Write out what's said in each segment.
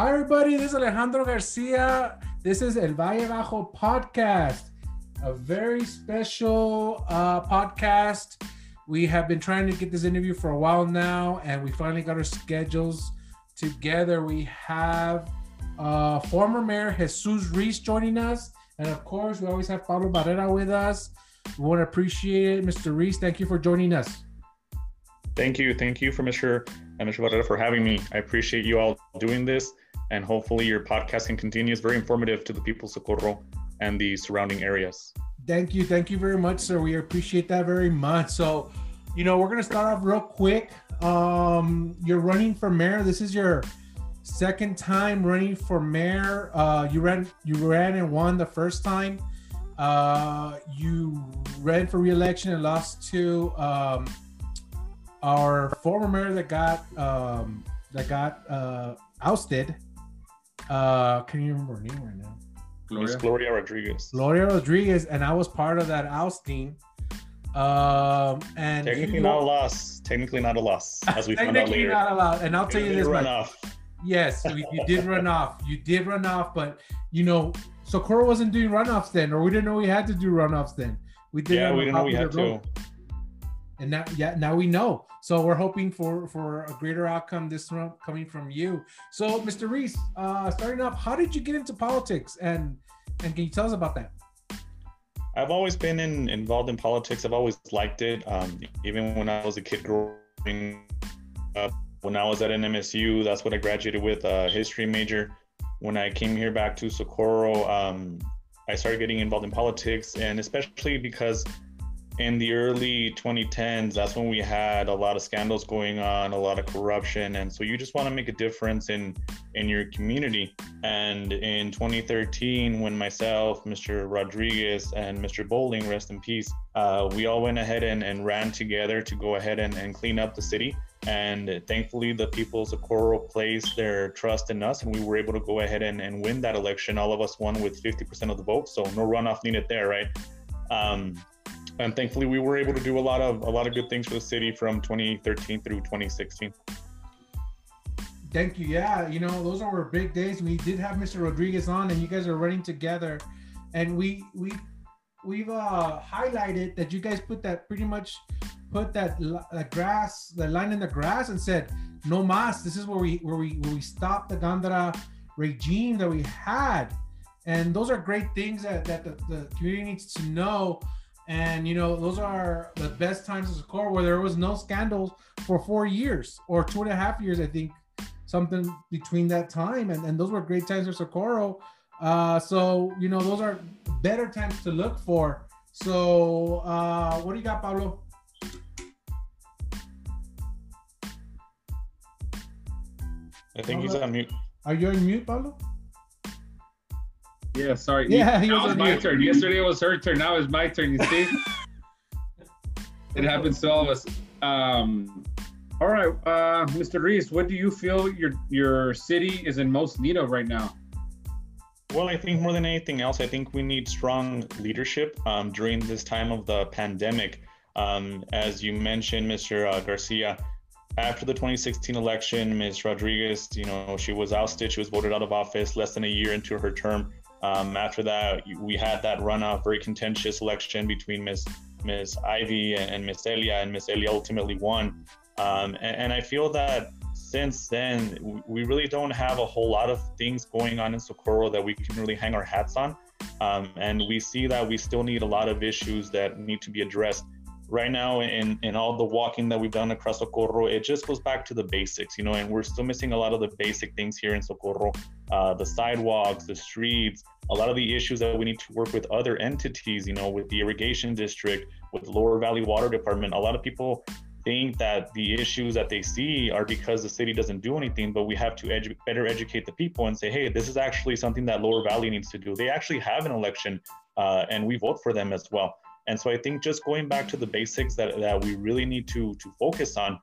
Hi, everybody. This is Alejandro Garcia. This is El Valle Bajo podcast, a very special uh, podcast. We have been trying to get this interview for a while now, and we finally got our schedules together. We have uh, former Mayor Jesus Ruiz joining us, and of course, we always have Pablo Barrera with us. We want to appreciate it, Mr. Ruiz. Thank you for joining us. Thank you. Thank you for Mr. and Mr. Barrera for having me. I appreciate you all doing this and hopefully your podcast can continue. It's very informative to the people of Socorro and the surrounding areas. Thank you. Thank you very much, sir. We appreciate that very much. So, you know, we're going to start off real quick. Um, you're running for mayor. This is your second time running for mayor. Uh, you ran, you ran and won the first time. Uh, you ran for reelection and lost to um, our former mayor that got um, that got uh, ousted. Uh, can you remember her name right now? Gloria. Gloria Rodriguez. Gloria Rodriguez, and I was part of that ousting. Um, and technically you, not a loss. Technically not a loss, as we found out later. not a loss. And I'll tell you this, run off. Yes, you did run off. You did run off, but you know, Socorro wasn't doing runoffs then, or we didn't know we had to do runoffs then. We did. Yeah, we didn't know we had to. And now, yeah, now we know. So we're hoping for for a greater outcome this one coming from you. So, Mr. Ruiz, uh, starting off, how did you get into politics, and and can you tell us about that? I've always been in, involved in politics. I've always liked it. Um, even when I was a kid growing up, when I was at an MSU, that's what I graduated with, a history major. When I came here back to Socorro, um, I started getting involved in politics, and especially because in the early 2010s, that's when we had a lot of scandals going on, a lot of corruption, and so you just want to make a difference in in your community. And in 2013, when myself, Mr. Rodriguez, and Mr. Bowling, rest in peace, uh, we all went ahead and, and ran together to go ahead and, and clean up the city. And thankfully, the people of Socorro placed their trust in us, and we were able to go ahead and, and win that election. All of us won with 50% of the vote, so no runoff needed there, right? Um, and thankfully we were able to do a lot of a lot of good things for the city from 2013 through 2016 thank you. Yeah you know those are big days. We did have mr rodriguez on and you guys are running together. And we we we've uh highlighted that you guys put that pretty much put that the grass the line in the grass and said no mas this is where we where we where we stopped the gandara regime that we had. And those are great things that, that the, the community needs to know and you know, those are the best times of Socorro where there was no scandals for four years or two and a half years, I think, something between that time. And, and those were great times for Socorro. Uh, so you know, those are better times to look for. So uh, what do you got, Pablo? I think Pablo? he's on mute. Are you on mute, Pablo? Yeah, sorry. Yeah, now it's my turn. Yesterday was her turn. Now it's my turn. You see, it happens to all of us. Um, all right, uh, Mr. Ruiz, what do you feel your your city is in most need of right now? Well, I think more than anything else, I think we need strong leadership um, during this time of the pandemic. Um, as you mentioned, Mr. Uh, Garcia, after the 2016 election, Ms. Rodriguez, you know, she was ousted. She was voted out of office less than a year into her term. Um, after that, we had that runoff, very contentious election between Miss Miss Ivy and Miss Elia, and Miss Elia ultimately won. Um, and, and, I feel that since then, we really don't have a whole lot of things going on in Socorro that we can really hang our hats on. Um, and we see that we still need a lot of issues that need to be addressed right now in, in all the walking that we've done across Socorro, it just goes back to the basics, you know, and we're still missing a lot of the basic things here in Socorro, uh, the sidewalks, the streets, a lot of the issues that we need to work with other entities, you know, with the irrigation district, with Lower Valley Water Department. A lot of people think that the issues that they see are because the city doesn't do anything, but we have to edu- better educate the people and say, hey, this is actually something that Lower Valley needs to do. They actually have an election uh, and we vote for them as well. And so I think just going back to the basics that, that we really need to, to focus on.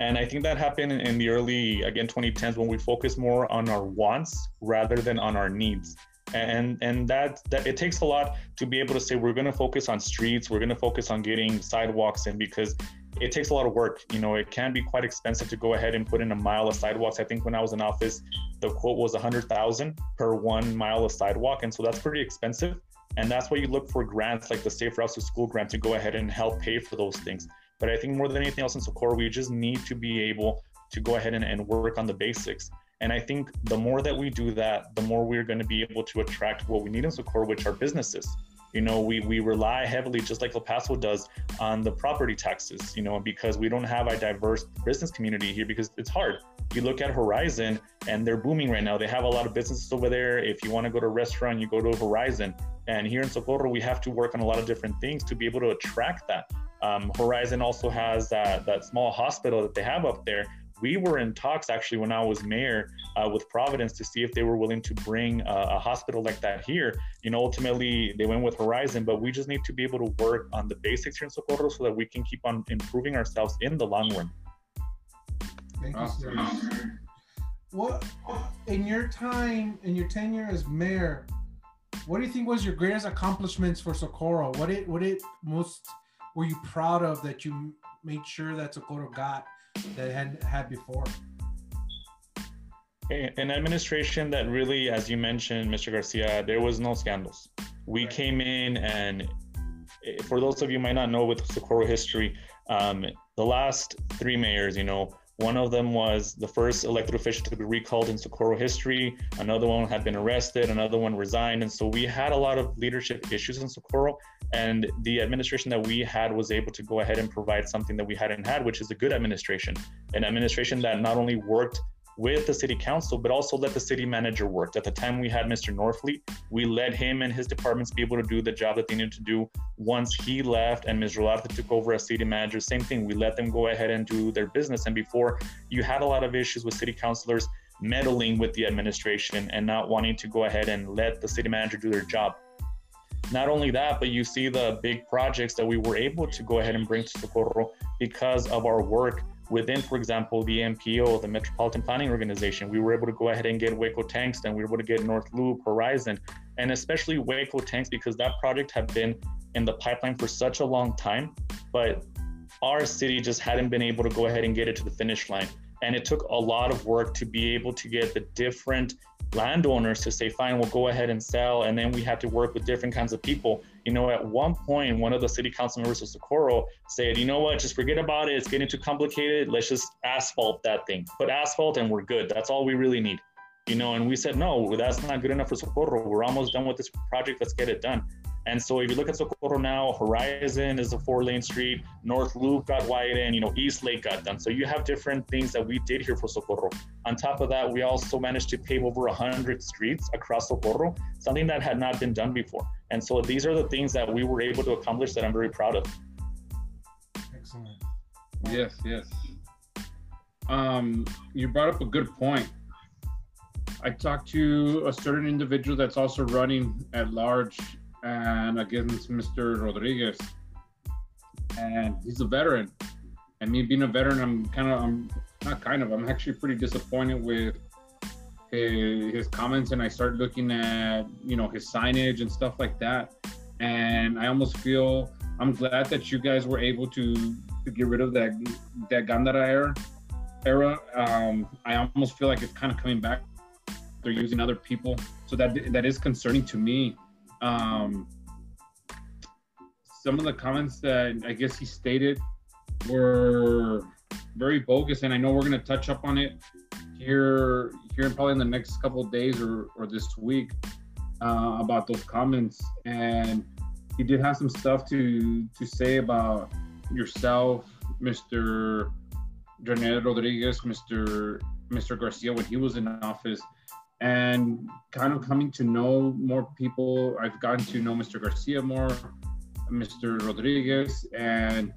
And I think that happened in the early, again, 2010s when we focus more on our wants rather than on our needs. And and that that it takes a lot to be able to say we're going to focus on streets, we're going to focus on getting sidewalks in because it takes a lot of work. You know, it can be quite expensive to go ahead and put in a mile of sidewalks. I think when I was in office, the quote was 100,000 per one mile of sidewalk, and so that's pretty expensive. And that's why you look for grants like the Safe Routes to School grant to go ahead and help pay for those things. But I think more than anything else in Socorro, we just need to be able to go ahead and, and work on the basics. And I think the more that we do that, the more we're going to be able to attract what we need in Socorro, which are businesses. You know, we, we rely heavily, just like El Paso does, on the property taxes, you know, because we don't have a diverse business community here because it's hard. You look at Horizon and they're booming right now. They have a lot of businesses over there. If you want to go to a restaurant, you go to Horizon. And here in Socorro, we have to work on a lot of different things to be able to attract that. Um, Horizon also has that, that small hospital that they have up there we were in talks actually when I was mayor uh, with Providence to see if they were willing to bring a, a, hospital like that here. You know, ultimately they went with Horizon, but we just need to be able to work on the basics here in Socorro so that we can keep on improving ourselves in the long run. Thank you, sir. What in your time in your tenure as mayor? What do you think was your greatest accomplishments for Socorro? What it what it most were you proud of that you made sure that Socorro got that it hadn't had before? An administration that really, as you mentioned, Mr. Garcia, there was no scandals. We right. came in, and eh, for those of you might not know with Socorro history, um, the last three mayors, you know, one of them was the first elected official to be recalled in Socorro history. Another one had been arrested. Another one resigned. And so we had a lot of leadership issues in Socorro. And the administration that we had was able to go ahead and provide something that we hadn't had, which is a good administration, an administration that not only worked with the city council, but also let the city manager work. At the time we had Mr. Norfleet, we let him and his departments be able to do the job that they needed to do. Once he left and Ms. Rodarte took over as city manager, same thing. We let them go ahead and do their business. And before, you had a lot of issues with city councilors meddling with the administration and not wanting to go ahead and let the city manager do their job. Not only that, but you see the big projects that we were able to go ahead and bring to Socorro because of our work within, for example, the MPO, the Metropolitan Planning Organization, we were able to go ahead and get Hueco tanks, and we were able to get North Loop, Horizon, and especially Hueco tanks because that project had been in the pipeline for such a long time, but our city just hadn't been able to go ahead and get it to the finish line. And it took a lot of work to be able to get the different landowners to say, fine, we'll go ahead and sell. And then we had to work with different kinds of people you know, at one point, one of the city council members of Socorro said, you know what, just forget about it. It's getting too complicated. Let's just asphalt that thing. Put asphalt and we're good. That's all we really need. You know, and we said, no, that's not good enough for Socorro. We're almost done with this project. Let's get it done. And so if you look at Socorro now, Horizon is a four lane street, North Loop got widened, you know, East Lake got done. So you have different things that we did here for Socorro. On top of that, we also managed to pave over 100 streets across Socorro, something that had not been done before. And so these are the things that we were able to accomplish that I'm very proud of. Excellent. Yes, yes. Um, you brought up a good point. I talked to a certain individual that's also running at large and against Mr. Rodriguez. And he's a veteran. And me being a veteran, I'm kind of, I'm not kind of, I'm actually pretty disappointed with his, his comments. And I started looking at, you know, his signage and stuff like that. And I almost feel, I'm glad that you guys were able to, to get rid of that, that Gandara era. era. Um, I almost feel like it's kind of coming back. They're using other people. So that, that is concerning to me um, some of the comments that I guess he stated were very bogus, and I know we're going to touch up on it here here probably in the next couple days or, or this week uh, about those comments. And he did have some stuff to to say about yourself, Mr. Janelle Rodriguez, Mr. Mr. Garcia when he was in office and kind of coming to know more people. I've gotten to know Mr. Garcia more, Mr. Rodriguez, and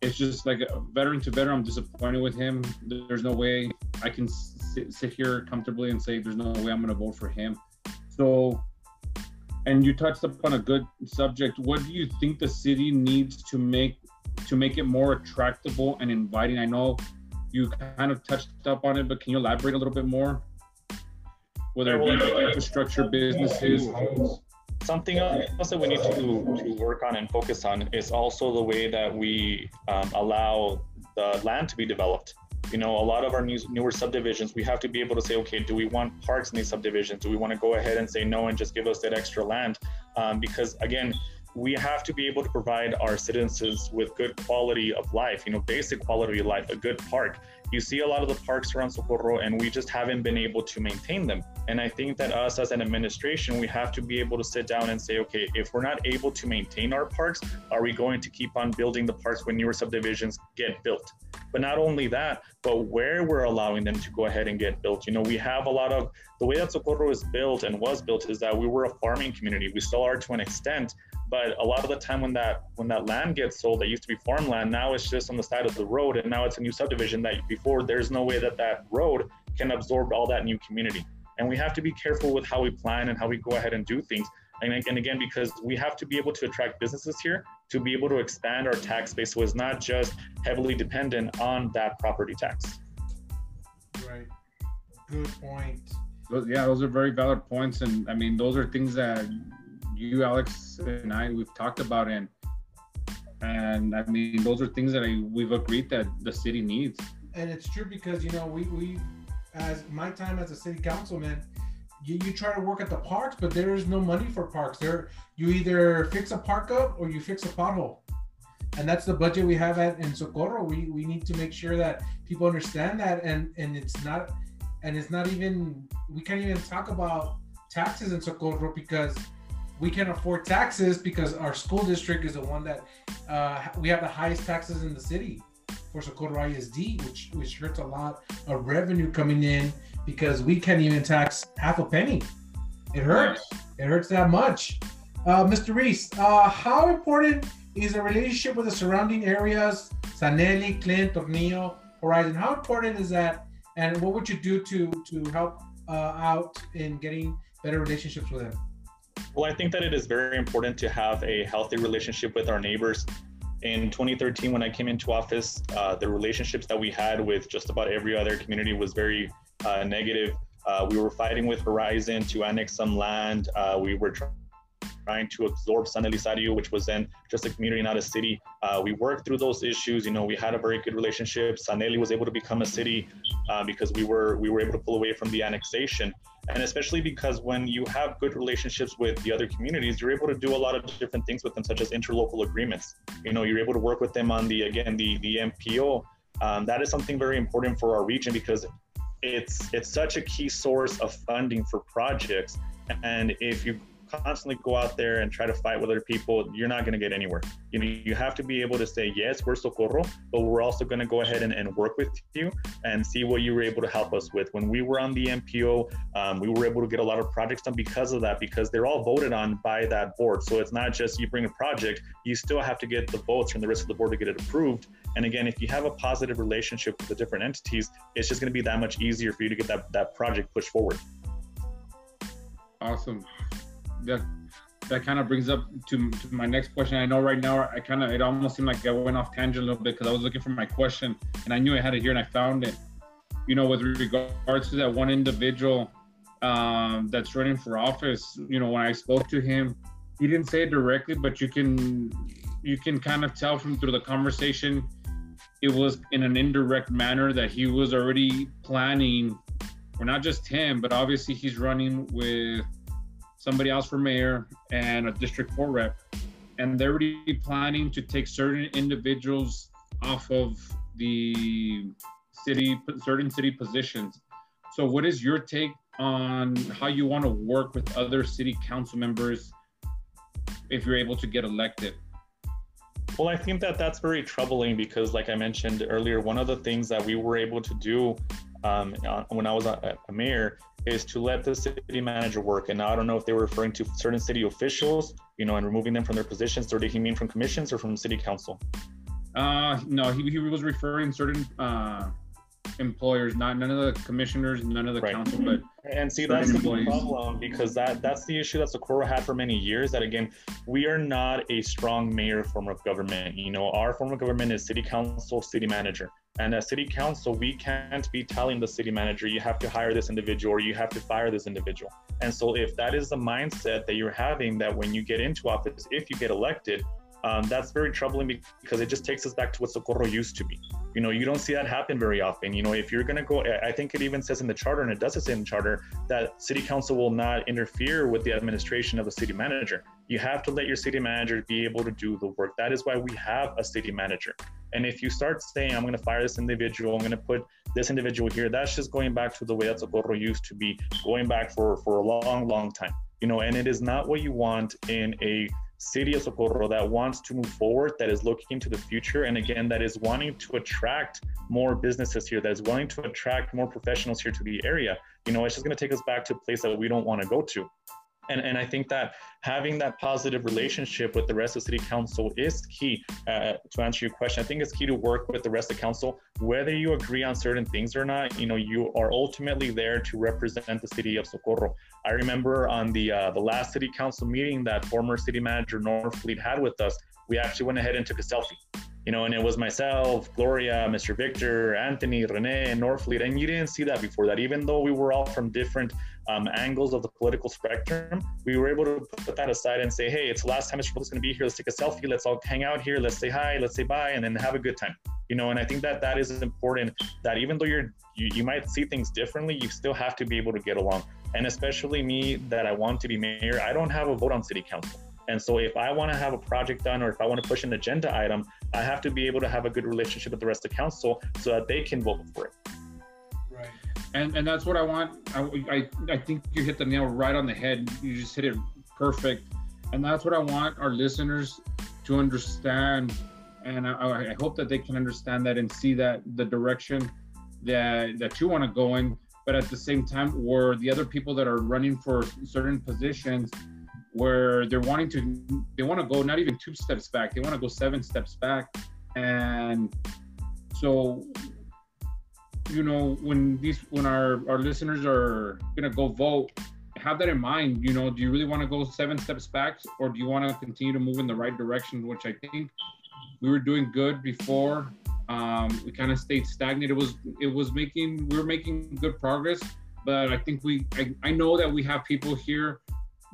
it's just like a veteran to veteran. I'm disappointed with him. There's no way I can sit, sit here comfortably and say there's no way I'm going to vote for him. So, and you touched upon a good subject. What do you think the city needs to make to make it more attractable and inviting? I know you kind of touched up on it, but can you elaborate a little bit more? whether it be infrastructure, businesses. Something else that we need to, to work on and focus on is also the way that we um, allow the land to be developed. You know, a lot of our new, newer subdivisions, we have to be able to say, okay, do we want parks in these subdivisions? Do we want to go ahead and say no and just give us that extra land? Um, because again, we have to be able to provide our citizens with good quality of life, you know, basic quality of life, a good park. You see a lot of the parks around Socorro, and we just haven't been able to maintain them. And I think that us as an administration, we have to be able to sit down and say, okay, if we're not able to maintain our parks, are we going to keep on building the parks when newer subdivisions get built? But not only that, but where we're allowing them to go ahead and get built. You know, we have a lot of the way that Socorro is built and was built is that we were a farming community. We still are to an extent, but a lot of the time when that when that land gets sold that used to be farmland now it's just on the side of the road and now it's a new subdivision that before there's no way that that road can absorb all that new community and we have to be careful with how we plan and how we go ahead and do things and, and again because we have to be able to attract businesses here to be able to expand our tax base so it's not just heavily dependent on that property tax. Right. Good point. Yeah those are very valid points and i mean those are things that you, Alex, and I we've talked about and and I mean those are things that I, we've agreed that the city needs. And it's true because you know we we as my time as a city councilman, you, you try to work at the parks, but there is no money for parks. There you either fix a park up or you fix a pothole. And that's the budget we have at in Socorro. We we need to make sure that people understand that and and it's not and it's not even we can't even talk about taxes in Socorro because we can't afford taxes because our school district is the one that uh, we have the highest taxes in the city for Socorro ISD, which which hurts a lot of revenue coming in because we can't even tax half a penny. It hurts. It hurts that much. Uh, Mr. Ruiz, uh, how important is the relationship with the surrounding areas, San Eli, Clint, Tornillo, Horizon? How important is that? And what would you do to to help uh, out in getting better relationships with them? Well, I think that it is very important to have a healthy relationship with our neighbors. In 2013, when I came into office, uh, the relationships that we had with just about every other community was very uh, negative. Uh, we were fighting with Horizon to annex some land. Uh, we were trying to absorb San Elizario, which was then just a community, not a city. Uh, we worked through those issues. You know, we had a very good relationship. San Eli was able to become a city uh, because we were we were able to pull away from the annexation and especially because when you have good relationships with the other communities you're able to do a lot of different things with them such as interlocal agreements you know you're able to work with them on the again the the mpo um, that is something very important for our region because it's it's such a key source of funding for projects. And if you constantly go out there and try to fight with other people, you're not going to get anywhere. You know, you have to be able to say, yes, we're Socorro, but we're also going to go ahead and, and work with you and see what you were able to help us with. When we were on the MPO, um, we were able to get a lot of projects done because of that, because they're all voted on by that board. So it's not just you bring a project, you still have to get the votes from the rest of the board to get it approved. And again, if you have a positive relationship with the different entities, it's just going to be that much easier for you to get that, that project pushed forward. Awesome that that kind of brings up to, to, my next question. I know right now I kind of it almost seemed like I went off tangent a little bit because I was looking for my question and I knew I had it here and I found it. You know, with regards to that one individual um, that's running for office, you know, when I spoke to him, he didn't say it directly, but you can you can kind of tell from through the conversation, it was in an indirect manner that he was already planning, or not just him, but obviously he's running with somebody else for mayor, and a district court rep. And they're already planning to take certain individuals off of the city, certain city positions. So, what is your take on how you want to work with other city council members if you're able to get elected? Well, I think that that's very troubling because, like I mentioned earlier, one of the things that we were able to do um, when I was a, a, mayor is to let the city manager work. And I don't know if they were referring to certain city officials, you know, and removing them from their positions, or did he mean from commissions or from city council? Uh, no, he, he was referring certain uh, employers, not none of the commissioners, none of the right. council, but and see that's employees. the problem because that that's the issue that Socorro had for many years. That again, we are not a strong mayor form of government. You know, our form of government is city council, city manager And as city council, we can't be telling the city manager, you have to hire this individual or you have to fire this individual. And so, if that is the mindset that you're having, that when you get into office, if you get elected, um, that's very troubling because it just takes us back to what Socorro used to be. You know, you don't see that happen very often. You know, if you're going to go, I think it even says in the charter, and it does say in the charter, that city council will not interfere with the administration of the city manager. You have to let your city manager be able to do the work. That is why we have a city manager. And if you start saying, I'm going to fire this individual, I'm going to put this individual here, that's just going back to the way that Socorro used to be, going back for, for a long, long time. You know, and it is not what you want in a city of Socorro that wants to move forward, that is looking to the future, and again, that is wanting to attract more businesses here, that is willing to attract more professionals here to the area. You know, it's just going to take us back to a place that we don't want to go to. And, and I think that having that positive relationship with the rest of city council is key uh, to answer your question. I think it's key to work with the rest of council, whether you agree on certain things or not. You know, you are ultimately there to represent the city of Socorro. I remember on the uh, the last city council meeting that former city manager Norfleet had with us, we actually went ahead and took a selfie you know, and it was myself, Gloria, Mr. Victor, Anthony, Rene, and Norfleet. And you didn't see that before that. Even though we were all from different um, angles of the political spectrum, we were able to put that aside and say, hey, it's the last time Mr. Public's going to be here. Let's take a selfie. Let's all hang out here. Let's say hi. Let's say bye, and then have a good time. You know, and I think that that is important. That even though you're you, you might see things differently, you still have to be able to get along. And especially me, that I want to be mayor, I don't have a vote on city council. And so if I want to have a project done or if I want to push an agenda item, I have to be able to have a good relationship with the rest of council so that they can vote for it. And and that's what I want. I, I, I think you hit the nail right on the head. You just hit it perfect. And that's what I want our listeners to understand. And I, I hope that they can understand that and see that the direction that that you want to go in. But at the same time, where the other people that are running for certain positions where they're wanting to they want to go not even two steps back they want to go seven steps back and so you know when these when our our listeners are gonna go vote have that in mind you know do you really want to go seven steps back or do you want to continue to move in the right direction which i think we were doing good before um, we kind of stayed stagnant it was it was making we were making good progress but i think we I, I know that we have people here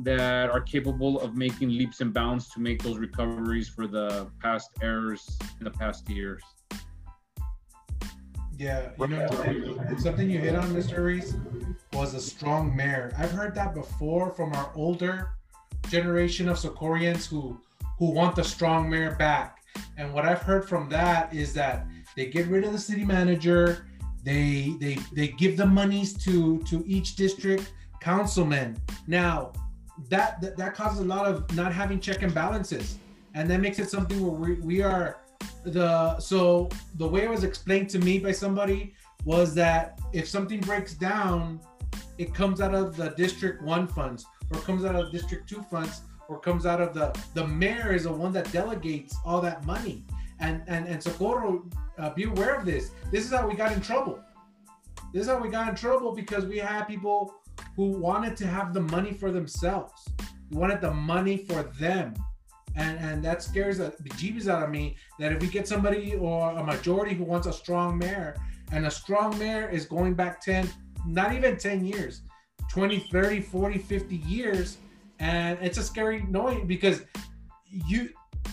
that are capable of making leaps and bounds to make those recoveries for the past errors in the past years. Yeah, you know, something you hit on, Mr. Ruiz, was a strong mayor. I've heard that before from our older generation of Socorrians who who want the strong mayor back. And what I've heard from that is that they get rid of the city manager, they they they give the monies to to each district councilman. Now, that, that that causes a lot of not having check and balances, and that makes it something where we, we are the so the way it was explained to me by somebody was that if something breaks down, it comes out of the district one funds or comes out of district two funds or comes out of the the mayor is the one that delegates all that money. And and and Socorro, uh, be aware of this. This is how we got in trouble. This is how we got in trouble because we had people who wanted to have the money for themselves. Wanted the money for them. And and that scares the bejeebies out of me that if we get somebody or a majority who wants a strong mayor, and a strong mayor is going back 10, not even 10 years, 20, 30, 40, 50 years. And it's a scary noise because you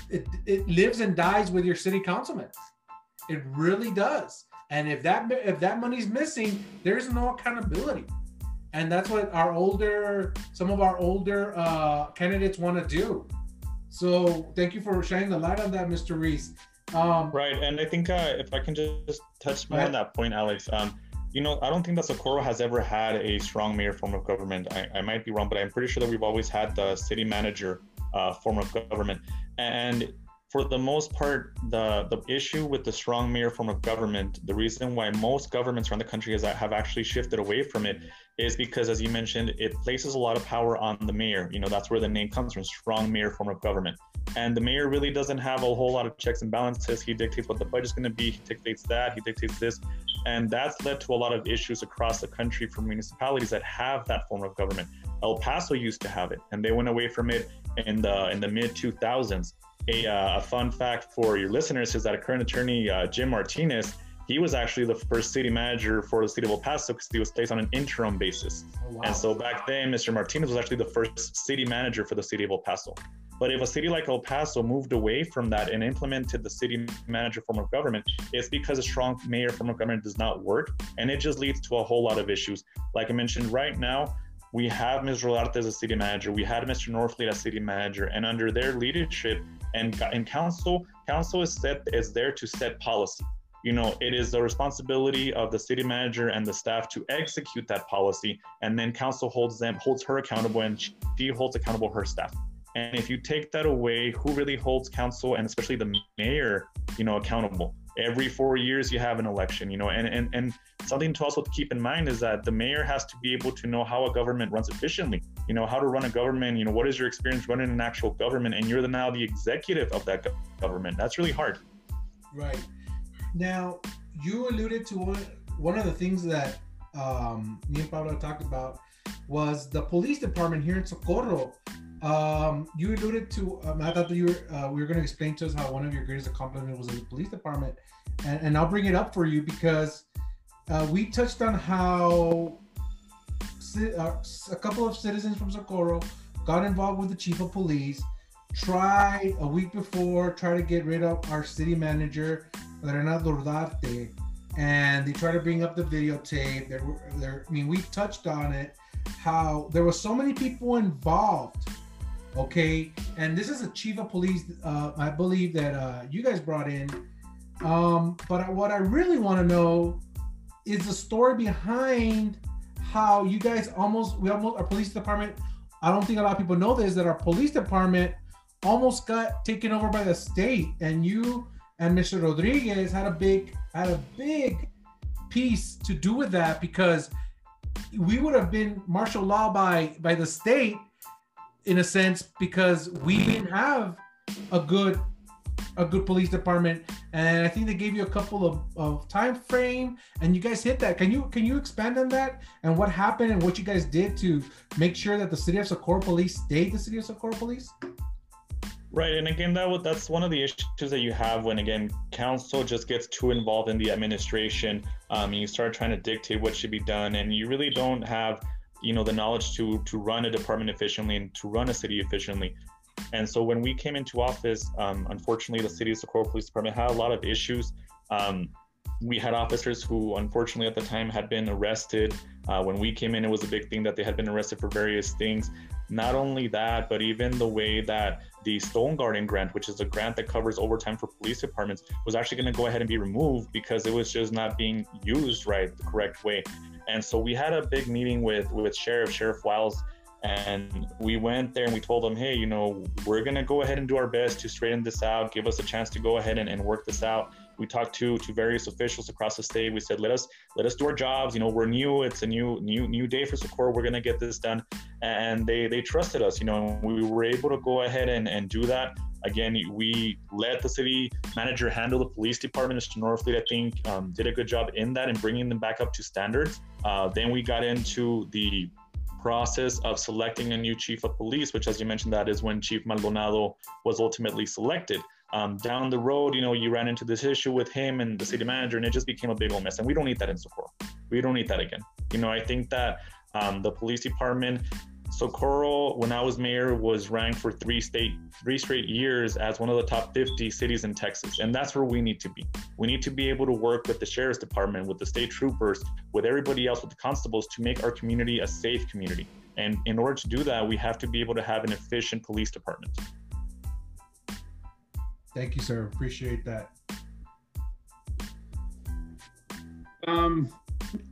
it, it lives and dies with your city councilman. It really does. And if that if that money's missing, there's no accountability and that's what our older some of our older uh, candidates want to do so thank you for shining the light on that mr Ruiz. Um, right and i think uh, if i can just touch more on that point alex um, you know i don't think that socorro has ever had a strong mayor form of government. I, I might be wrong but i'm pretty sure that we've always had the city manager uh, form of government. And for the most part, the, the issue with the strong mayor form of government, the reason why most governments around the country has, have actually shifted away from it is because, as you mentioned, it places a lot of power on the mayor. You know, that's where the name comes from, strong mayor form of government. And the mayor really doesn't have a whole lot of checks and balances. He dictates what the budget's going to be, he dictates that, he dictates this. And that's led to a lot of issues across the country for municipalities that have that form of government. El Paso used to have it, and they went away from it in the in the mid 2000s a, uh, a fun fact for your listeners is that a current attorney, uh, Jim Martinez, he was actually the first city manager for the city of El Paso because he was placed on an interim basis. Oh, wow. And so back then, Mr. Martinez was actually the first city manager for the city of El Paso. But if a city like El Paso moved away from that and implemented the city manager form of government, it's because a strong mayor form of government does not work. And it just leads to a whole lot of issues. Like I mentioned, right now, we have Ms. Rodarte as a city manager. We had Mr. Norfleet as city manager. And under their leadership and, and council, council is set is there to set policy you know, it is the responsibility of the city manager and the staff to execute that policy, and then council holds them holds her accountable, and she holds accountable her staff. And if you take that away, who really holds council and especially the mayor, you know, accountable? Every four years you have an election, you know, and and and something to also keep in mind is that the mayor has to be able to know how a government runs efficiently. You know, how to run a government. You know, what is your experience running an actual government, and you're the, now the executive of that government. That's really hard. Right. Now, you alluded to one, one of the things that um, me and Pablo talked about was the police department here in Socorro. Um, you alluded to, um, I thought that you were, uh, we were going to explain to us how one of your greatest accomplishments was in the police department. And, and I'll bring it up for you because uh, we touched on how uh, a couple of citizens from Socorro got involved with the chief of police, tried a week before, try to get rid of our city manager Lorena Rodarte, and they try to bring up the videotape. There, there. I mean, we touched on it. How there were so many people involved. Okay, and this is a chief of police. Uh, I believe that uh, you guys brought in. Um, but what I really want to know is the story behind how you guys almost we almost our police department. I don't think a lot of people know this that our police department almost got taken over by the state, and you and Mr. Rodriguez had a big had a big piece to do with that because we would have been martial law by by the state in a sense because we didn't have a good a good police department. And i think they gave you a couple of, of time frame and you guys hit that. Can you can you expand on that and what happened and what you guys did to make sure that the city of socorro police stayed the city of socorro police? Right, and again, that that's one of the issues that you have when again council just gets too involved in the administration. Um, and you start trying to dictate what should be done, and you really don't have, you know, the knowledge to to run a department efficiently and to run a city efficiently. And so when we came into office, um, unfortunately, the city of Socorro Police Department had a lot of issues. Um, we had officers who, unfortunately, at the time had been arrested. Uh, when we came in, it was a big thing that they had been arrested for various things. Not only that, but even the way that the Stonegarden grant, which is a grant that covers overtime for police departments, was actually going to go ahead and be removed because it was just not being used right the correct way. And so we had a big meeting with with Sheriff Sheriff Wiles, and we went there and we told them, hey, you know, we're going to go ahead and do our best to straighten this out, give us a chance to go ahead and, and work this out we talked to to various officials across the state. We said, let us let us do our jobs. You know, we're new. It's a new new new day for Socorro. We're gonna get this done, and they they trusted us. You know, we were able to go ahead and and do that. Again, we let the city manager handle the police department. Mr. Norfleet, I think, um, did a good job in that and bringing them back up to standards. Uh, then we got into the process of selecting a new chief of police, which, as you mentioned, that is when Chief Maldonado was ultimately selected um, down the road, you know, you ran into this issue with him and the city manager, and it just became a big old mess. And we don't need that in Socorro. We don't need that again. You know, I think that um, the police department, Socorro, when I was mayor, was ranked for three state, three straight years as one of the top 50 cities in Texas, and that's where we need to be. We need to be able to work with the sheriff's department, with the state troopers, with everybody else, with the constables, to make our community a safe community. And in order to do that, we have to be able to have an efficient police department. Thank you, sir. Appreciate that. Um,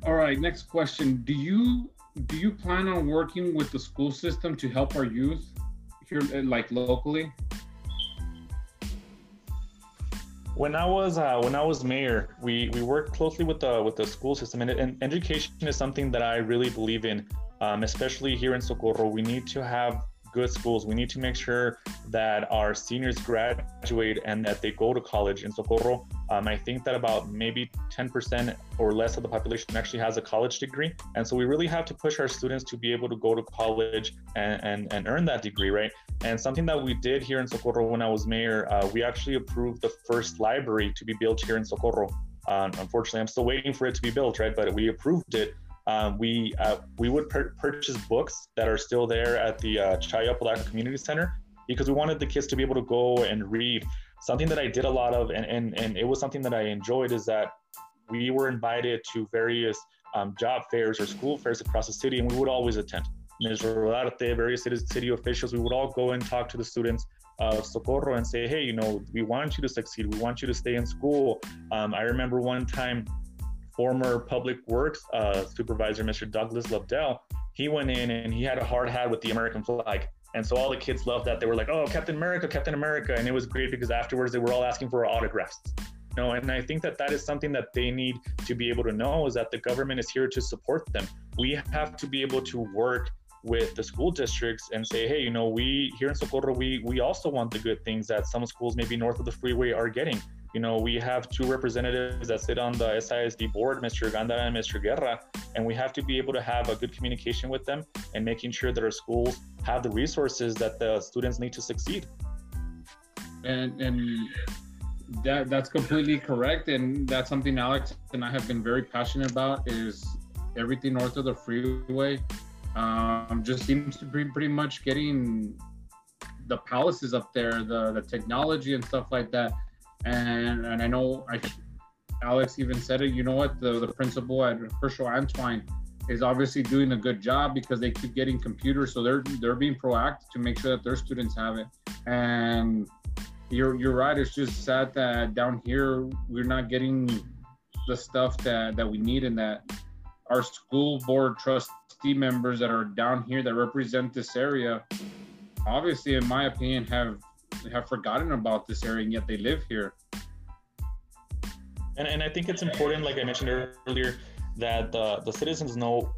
all right. Next question. Do you do you plan on working with the school system to help our youth here, like locally? When I was uh, when I was mayor, we we worked closely with the with the school system, and, and education is something that I really believe in, um, especially here in Socorro. We need to have good schools. We need to make sure that our seniors graduate and that they go to college in Socorro. Um, I think that about maybe 10% or less of the population actually has a college degree. And so we really have to push our students to be able to go to college and, and, and earn that degree, right? And something that we did here in Socorro when I was mayor, uh, we actually approved the first library to be built here in Socorro. Um, unfortunately, I'm still waiting for it to be built, right? But we approved it. Um, we uh, we would purchase books that are still there at the uh, Chaya Community Center because we wanted the kids to be able to go and read. Something that I did a lot of, and, and, and it was something that I enjoyed, is that we were invited to various um, job fairs or school fairs across the city, and we would always attend. Ms. Rodarte, various city, city officials, we would all go and talk to the students of Socorro and say, hey, you know, we want you to succeed. We want you to stay in school. Um, I remember one time, former public works uh, supervisor, Mr. Douglas Lobdell, he went in and he had a hard hat with the American flag. And so all the kids loved that. They were like, oh, Captain America, Captain America. And it was great because afterwards they were all asking for autographs. Know, and I think that that is something that they need to be able to know is that the government is here to support them. We have to be able to work with the school districts and say, hey, you know, we here in Socorro, we we also want the good things that some schools maybe north of the freeway are getting. You know, we have two representatives that sit on the SISD board, Mr. Gandara and Mr. Guerra, and we have to be able to have a good communication with them and making sure that our schools have the resources that the students need to succeed. And and that that's completely correct, and that's something Alex and I have been very passionate about is everything north of the freeway um, just seems to be pretty much getting the palaces up there, the the technology and stuff like that. And and I know I, Alex even said it. You know what? The the principal at Hurshel Antwine is obviously doing a good job because they keep getting computers, so they're they're being proactive to make sure that their students have it. And you're you're right. It's just sad that down here we're not getting the stuff that that we need and that our school board trustee members that are down here that represent this area obviously in my opinion have have forgotten about this area and yet they live here and, and i think it's important like i mentioned earlier that the, the citizens know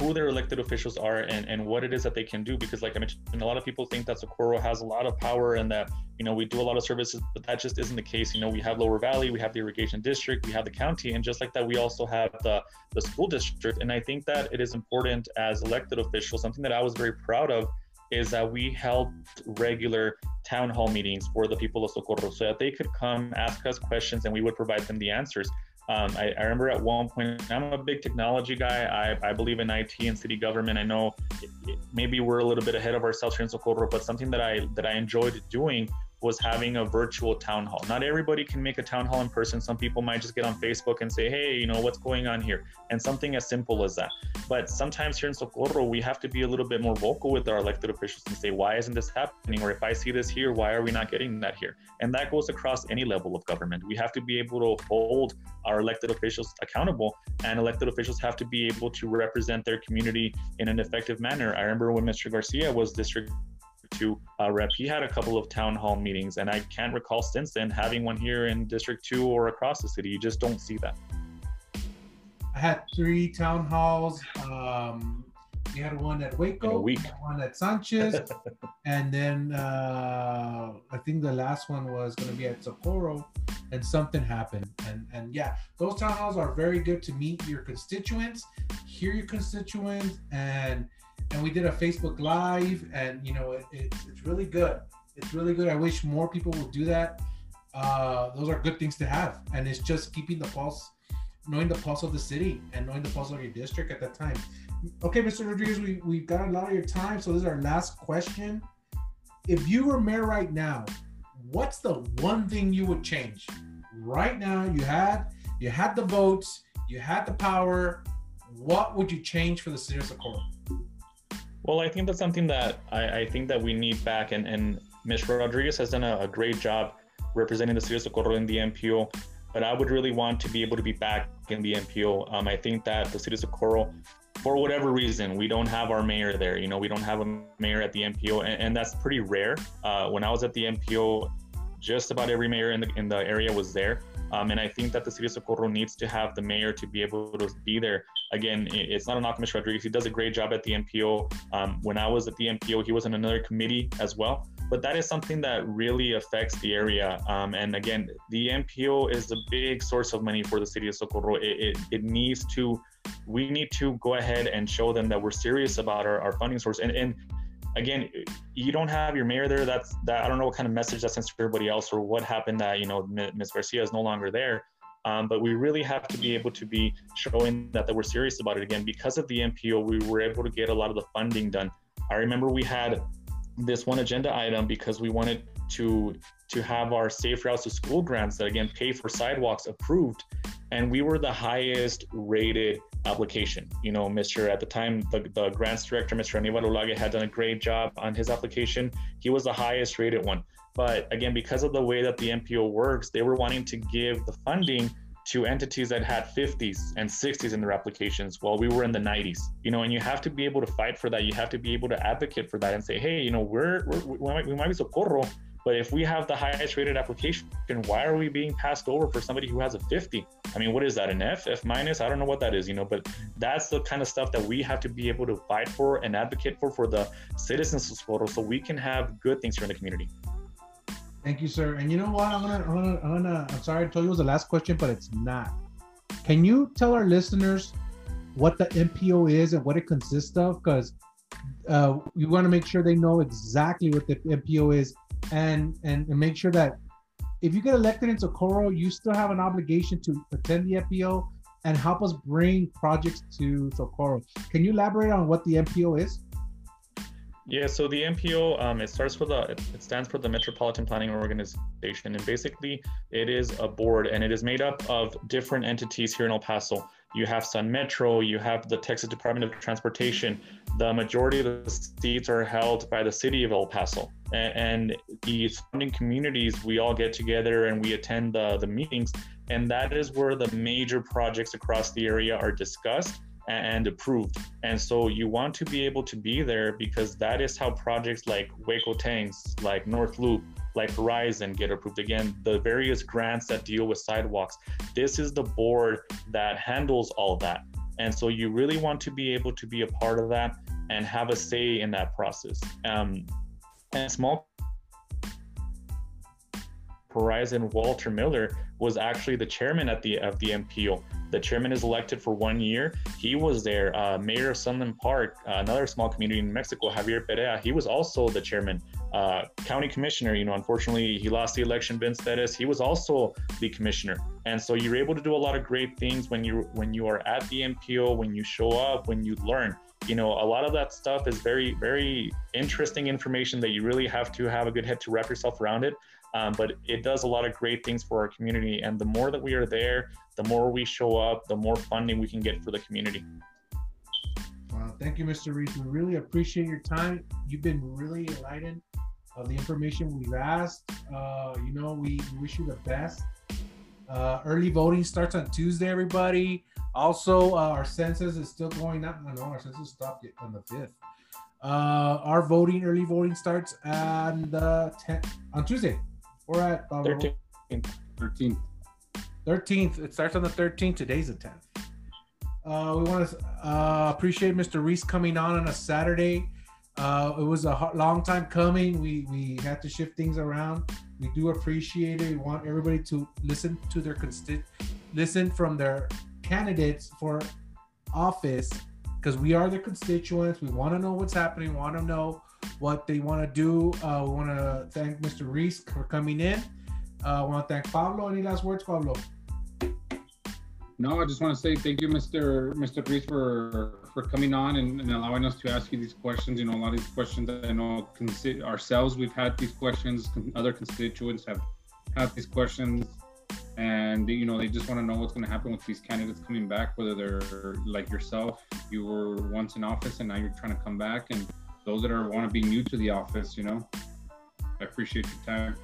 who their elected officials are and, and what it is that they can do. Because, like I mentioned, a lot of people think that Socorro has a lot of power and that, you know, we do a lot of services, but that just isn't the case. You know, we have Lower Valley, we have the irrigation district, we have the county, and just like that, we also have the, the school district. And I think that it is important as elected officials, something that I was very proud of is that we held regular town hall meetings for the people of Socorro so that they could come ask us questions and we would provide them the answers. Um, I, I, remember at one point, I'm a big technology guy. I, I believe in IT and city government. I know maybe we're a little bit ahead of ourselves here in Socorro, but something that I that I enjoyed doing was having a virtual town hall. Not everybody can make a town hall in person. Some people might just get on Facebook and say, hey, you know, what's going on here? And something as simple as that. But sometimes here in Socorro, we have to be a little bit more vocal with our elected officials and say, why isn't this happening? Or if I see this here, why are we not getting that here? And that goes across any level of government. We have to be able to hold our elected officials accountable, and elected officials have to be able to represent their community in an effective manner. I remember when Mr. Garcia was district two uh, rep, he had a couple of town hall meetings, and I can't recall since then having one here in District Two or across the city. You just don't see that. I had three town halls. Um, we had one at Waco, one at Sanchez, and then uh, I think the last one was going to be at Socorro, and something happened. And and yeah, those town halls are very good to meet your constituents, hear your constituents, and and we did a Facebook Live, and you know, it, it, it's really good. It's really good. I wish more people would do that. Uh, those are good things to have, and it's just keeping the pulse, knowing the pulse of the city, and knowing the pulse of your district at that time. Okay, Mr. Rodriguez, we we've got a lot of your time, so this is our last question. If you were mayor right now, what's the one thing you would change? Right now, you had you had the votes, you had the power. What would you change for the city of Socorro? Well, I think that's something that I, I think that we need back, and, and Ms. Rodriguez has done a, a, great job representing the city of Socorro in the MPO. But I would really want to be able to be back in the MPO. Um, I think that the city of Socorro, for whatever reason, we don't have our mayor there. You know, we don't have a mayor at the MPO, and, and that's pretty rare. Uh, when I was at the MPO, just about every mayor in the in the area was there. Um, and I think that the city of Socorro needs to have the mayor to be able to be there. Again, it's not a knock on Mr. Rodriguez. He does a great job at the MPO. Um, when I was at the MPO, he was in another committee as well. But that is something that really affects the area. Um, and again, the MPO is a big source of money for the city of Socorro. It, it, it needs to, we need to go ahead and show them that we're serious about our, our funding source. And, and again, you don't have your mayor there. That's that. I don't know what kind of message that sends to everybody else, or what happened that you know Ms. Garcia is no longer there. Um, but we really have to be able to be showing that, that we're serious about it again. Because of the MPO, we were able to get a lot of the funding done. I remember we had this one agenda item because we wanted to to have our safe routes to school grants that again pay for sidewalks approved and we were the highest rated application. You know mr at the time the, the grants director mr Aníbal Ulage had done a great job on his application. He was the highest rated one. But again because of the way that the mpo works they were wanting to give the funding to entities that had 50s and 60s in their applications while we were in the 90s you know and you have to be able to fight for that. You have to be able to advocate for that and say hey you know we're, we're we, might, we might be socorro but if we have the highest rated application, why are we being passed over for somebody who has a 50? I mean, what is that, an F, F minus? I don't know what that is, you know, but that's the kind of stuff that we have to be able to fight for and advocate for for the citizens of Socorro so we can have good things here in the community. Thank you, sir. And you know what? I'm gonna, I'm gonna, I'm gonna. I'm sorry I told you it was the last question, but it's not. Can you tell our listeners what the MPO is and what it consists of? Because uh, we want to make sure they know exactly what the MPO is and, and and make sure that if you get elected into Socorro, you still have an obligation to attend the MPO and help us bring projects to Socorro. Can you elaborate on what the MPO is? Yeah, so the MPO um, it starts for the it stands for the Metropolitan Planning Organization, and basically it is a board, and it is made up of different entities here in El Paso. You have Sun Metro, you have the Texas Department of Transportation. The majority of the seats are held by the city of El Paso, and, the surrounding communities. We all get together and we attend the the meetings, and that is where the major projects across the area are discussed and approved. And so you want to be able to be there because that is how projects like Hueco Tanks, like North Loop, like Horizon get approved. Again, the various grants that deal with sidewalks. This is the board that handles all that. And so you really want to be able to be a part of that and have a say in that process. Um, and small Horizon Walter Miller was actually the chairman at the of the MPO. The chairman is elected for one year. He was there. Uh, Mayor of Sunland Park, uh, another small community in Mexico, Javier Perea, he was also the chairman. Uh, county commissioner, you know, unfortunately, he lost the election. Vince Perez, he was also the commissioner. And so you're able to do a lot of great things when you when you are at the MPO, when you show up, when you learn. You know, a lot of that stuff is very, very interesting information that you really have to have a good head to wrap yourself around it. Um, but it does a lot of great things for our community. And the more that we are there, the more we show up, the more funding we can get for the community. Wow, thank you, Mr. Ruiz. We really appreciate your time. You've been really enlightened of the information we've asked. Uh, you know, we wish you the best. Uh, early voting starts on Tuesday, everybody. Also, uh, our census is still going up. No, our census stopped on the 5th. Uh, our voting, early voting starts on the 10th, on Tuesday. We're at uh, 13th. 13th. 13th. It starts on the 13th. Today's the 10th. Uh, we want to uh, appreciate Mr. Ruiz coming on on a Saturday. Uh, it was a long time coming. We we had to shift things around. We do appreciate it. We want everybody to listen to their consti- listen from their candidates for office because we are their constituents. We want to know what's happening. Want to know what they want to do. Uh, we want to thank Mr. Ruiz for coming in. Uh, I want to thank Pablo. Any last words, Pablo? No, I just want to say thank you, Mr. Mr. Ruiz, for for coming on and, and, allowing us to ask you these questions. You know, a lot of these questions that I know consi- ourselves we've had these questions. Other constituents have had these questions, and you know they just want to know what's going to happen with these candidates coming back. Whether they're like yourself, you were once in office and now you're trying to come back, and those that are want to be new to the office, you know. I appreciate your time.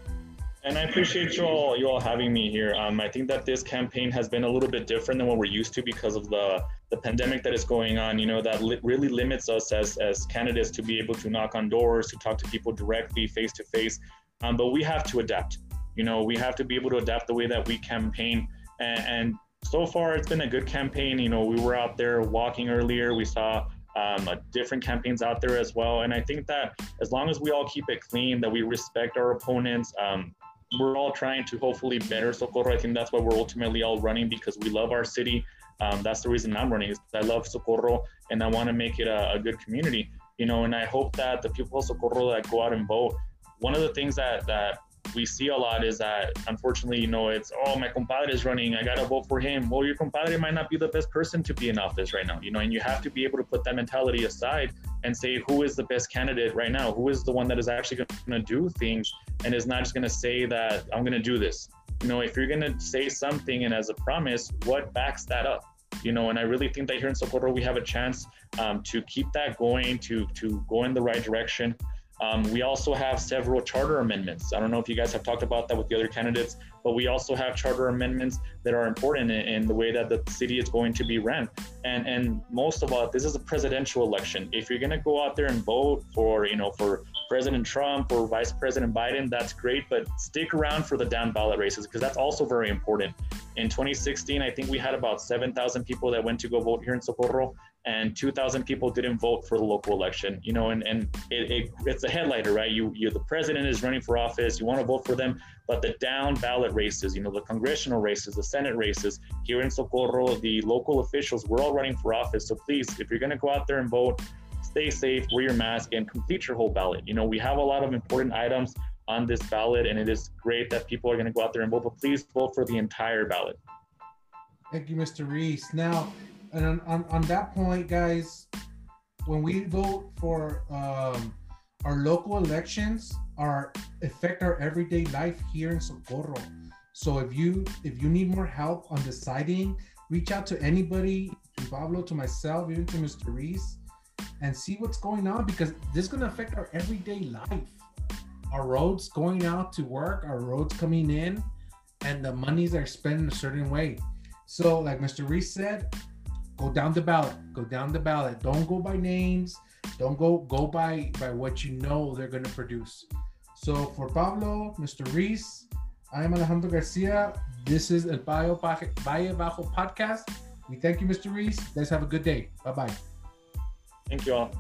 And I appreciate you all you all having me here. Um, I think that this campaign has been a little bit different than what we're used to because of the the pandemic that is going on. You know that li- really limits us as as candidates to be able to knock on doors, to talk to people directly, face to face. But we have to adapt. You know, we have to be able to adapt the way that we campaign. And, and so far, it's been a good campaign. You know, we were out there walking earlier. We saw um, different campaigns out there as well. And I think that as long as we all keep it clean, that we respect our opponents, um, we're all trying to hopefully better Socorro. I think that's why we're ultimately all running because we love our city. Um, that's the reason I'm running. Is I love Socorro and I want to make it a, a, good community. You know, and I hope that the people of Socorro that go out and vote. One of the things that that we see a lot is that unfortunately, you know, it's oh my compadre is running, I gotta vote for him. Well, your compadre might not be the best person to be in office right now, you know, and you have to be able to put that mentality aside and say who is the best candidate right now, who is the one that is actually gonna do things and is not just gonna say that I'm gonna do this. You know, if you're gonna say something and as a promise, what backs that up? You know, and I really think that here in Socorro we have a chance um, to keep that going, to to go in the right direction. Um, we also have several charter amendments. I don't know if you guys have talked about that with the other candidates, but we also have charter amendments that are important in, in, the way that the city is going to be ran. And and most of all, this is a presidential election. If you're going to go out there and vote for, you know, for President Trump or Vice President Biden, that's great, but stick around for the down ballot races because that's also very important. In 2016, I think we had about 7,000 people that went to go vote here in Socorro, and 2,000 people didn't vote for the local election. You know, and, and it, it, it's a headliner, right? You, you, the president is running for office, you want to vote for them, but the down ballot races, you know, the congressional races, the Senate races here in Socorro, the local officials, we're all running for office. So please, if you're going to go out there and vote, stay safe, wear your mask, and complete your whole ballot. You know, we have a lot of important items on this ballot, and it is great that people are going to go out there and vote, but please vote for the entire ballot. Thank you, Mr. Ruiz. Now, on, on, on that point, guys, when we vote for um, our local elections, are affect our everyday life here in Socorro. So if you if you need more help on deciding, reach out to anybody, to Pablo, to myself, even to Mr. Ruiz, and see what's going on because this is to affect our everyday life. Our roads going out to work, our roads coming in, and the monies are spent in a certain way. So, like Mr. Ruiz said, go down the ballot. Go down the ballot. Don't go by names. Don't go go by by what you know they're going to produce. So for Pablo, Mr. Ruiz, I am Alejandro Garcia. This is El Valle Bajo podcast. We thank you, Mr. Ruiz. You guys have a good day. Bye bye. Thank you all.